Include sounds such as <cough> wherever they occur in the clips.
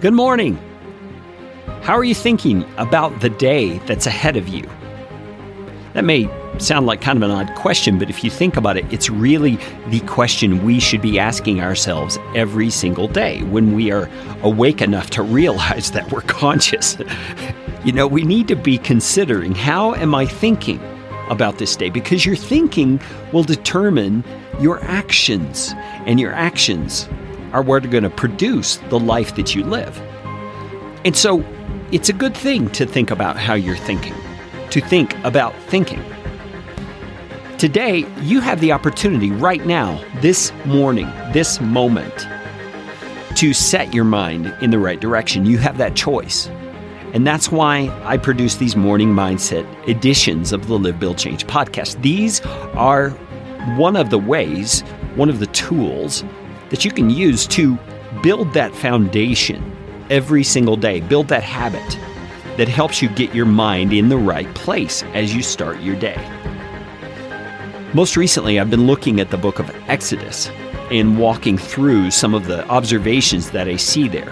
Good morning. How are you thinking about the day that's ahead of you? That may sound like kind of an odd question, but if you think about it, it's really the question we should be asking ourselves every single day when we are awake enough to realize <laughs> that we're conscious. you know, we need to be considering how am I thinking about this day? Because your thinking will determine your actions, and your actions are what are going to produce the life that you live. And so it's a good thing to think about how you're thinking, to think about thinking. Today, you have the opportunity right now, this morning, this moment, to set your mind in the right direction. You have that choice. And that's why I produce these morning mindset editions of the Live, Build, Change podcast. These are one of the ways, one of the tools that you can use to build that foundation every single day, build that habit that helps you get your mind in the right place as you start your day. Most recently, I've been looking at the book of Exodus and walking through some of the observations that I see there.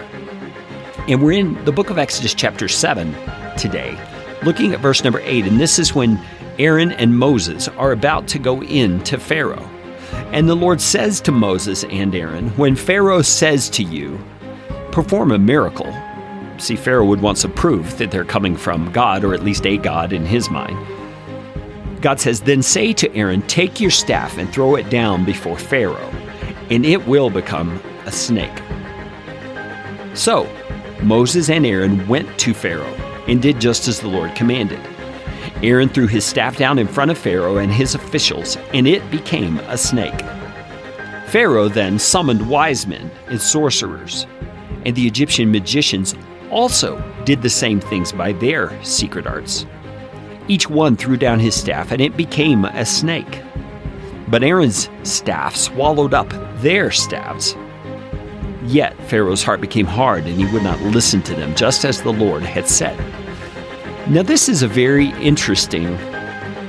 And we're in the book of Exodus, chapter 7 today, looking at verse number 8. And this is when Aaron and Moses are about to go in to Pharaoh. And the Lord says to Moses and Aaron, When Pharaoh says to you, Perform a miracle, see, Pharaoh would want some proof that they're coming from God, or at least a God in his mind. God says, Then say to Aaron, Take your staff and throw it down before Pharaoh, and it will become a snake. So Moses and Aaron went to Pharaoh and did just as the Lord commanded. Aaron threw his staff down in front of Pharaoh and his officials, and it became a snake. Pharaoh then summoned wise men and sorcerers, and the Egyptian magicians also did the same things by their secret arts. Each one threw down his staff, and it became a snake. But Aaron's staff swallowed up their staffs. Yet Pharaoh's heart became hard, and he would not listen to them, just as the Lord had said. Now, this is a very interesting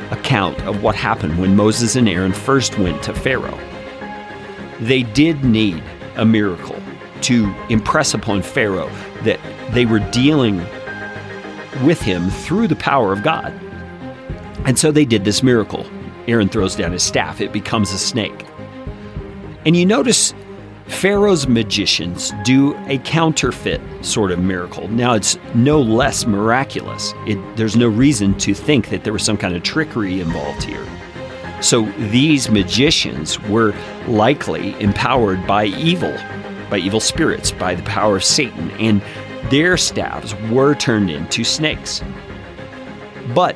account of what happened when Moses and Aaron first went to Pharaoh. They did need a miracle to impress upon Pharaoh that they were dealing with him through the power of God. And so they did this miracle. Aaron throws down his staff, it becomes a snake. And you notice Pharaoh's magicians do a counterfeit sort of miracle. Now, it's no less miraculous. It, there's no reason to think that there was some kind of trickery involved here. So, these magicians were likely empowered by evil, by evil spirits, by the power of Satan, and their staffs were turned into snakes. But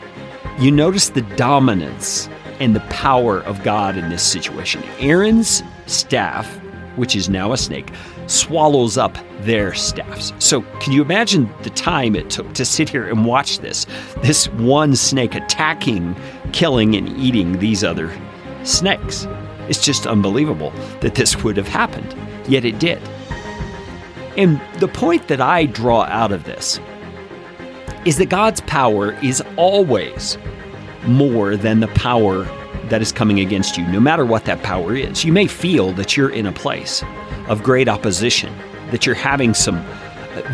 you notice the dominance and the power of God in this situation. Aaron's staff which is now a snake, swallows up their staffs. So, can you imagine the time it took to sit here and watch this? This one snake attacking, killing, and eating these other snakes. It's just unbelievable that this would have happened, yet it did. And the point that I draw out of this is that God's power is always more than the power that is coming against you, no matter what that power is. You may feel that you're in a place of great opposition, that you're having some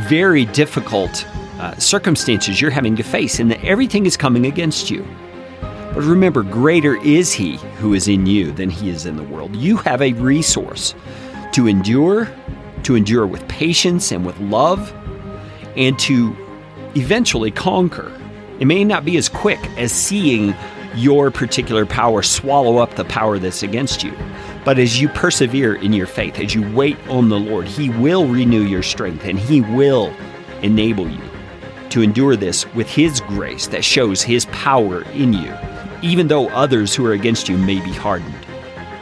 very difficult uh, circumstances you're having to face, and that everything is coming against you. But remember, greater is He who is in you than He is in the world. You have a resource to endure, to endure with patience and with love, and to eventually conquer. It may not be as quick as seeing your particular power swallow up the power that's against you. But as you persevere in your faith, as you wait on the Lord, He will renew your strength and He will enable you to endure this with His grace that shows His power in you, even though others who are against you may be hardened.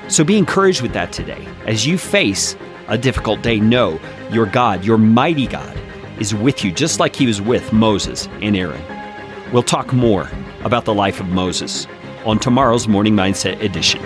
So be encouraged with that today. As you face a difficult day, know your God, your mighty God, is with you, just like He was with Moses and Aaron. We'll talk more about the life of Moses on tomorrow's Morning Mindset edition.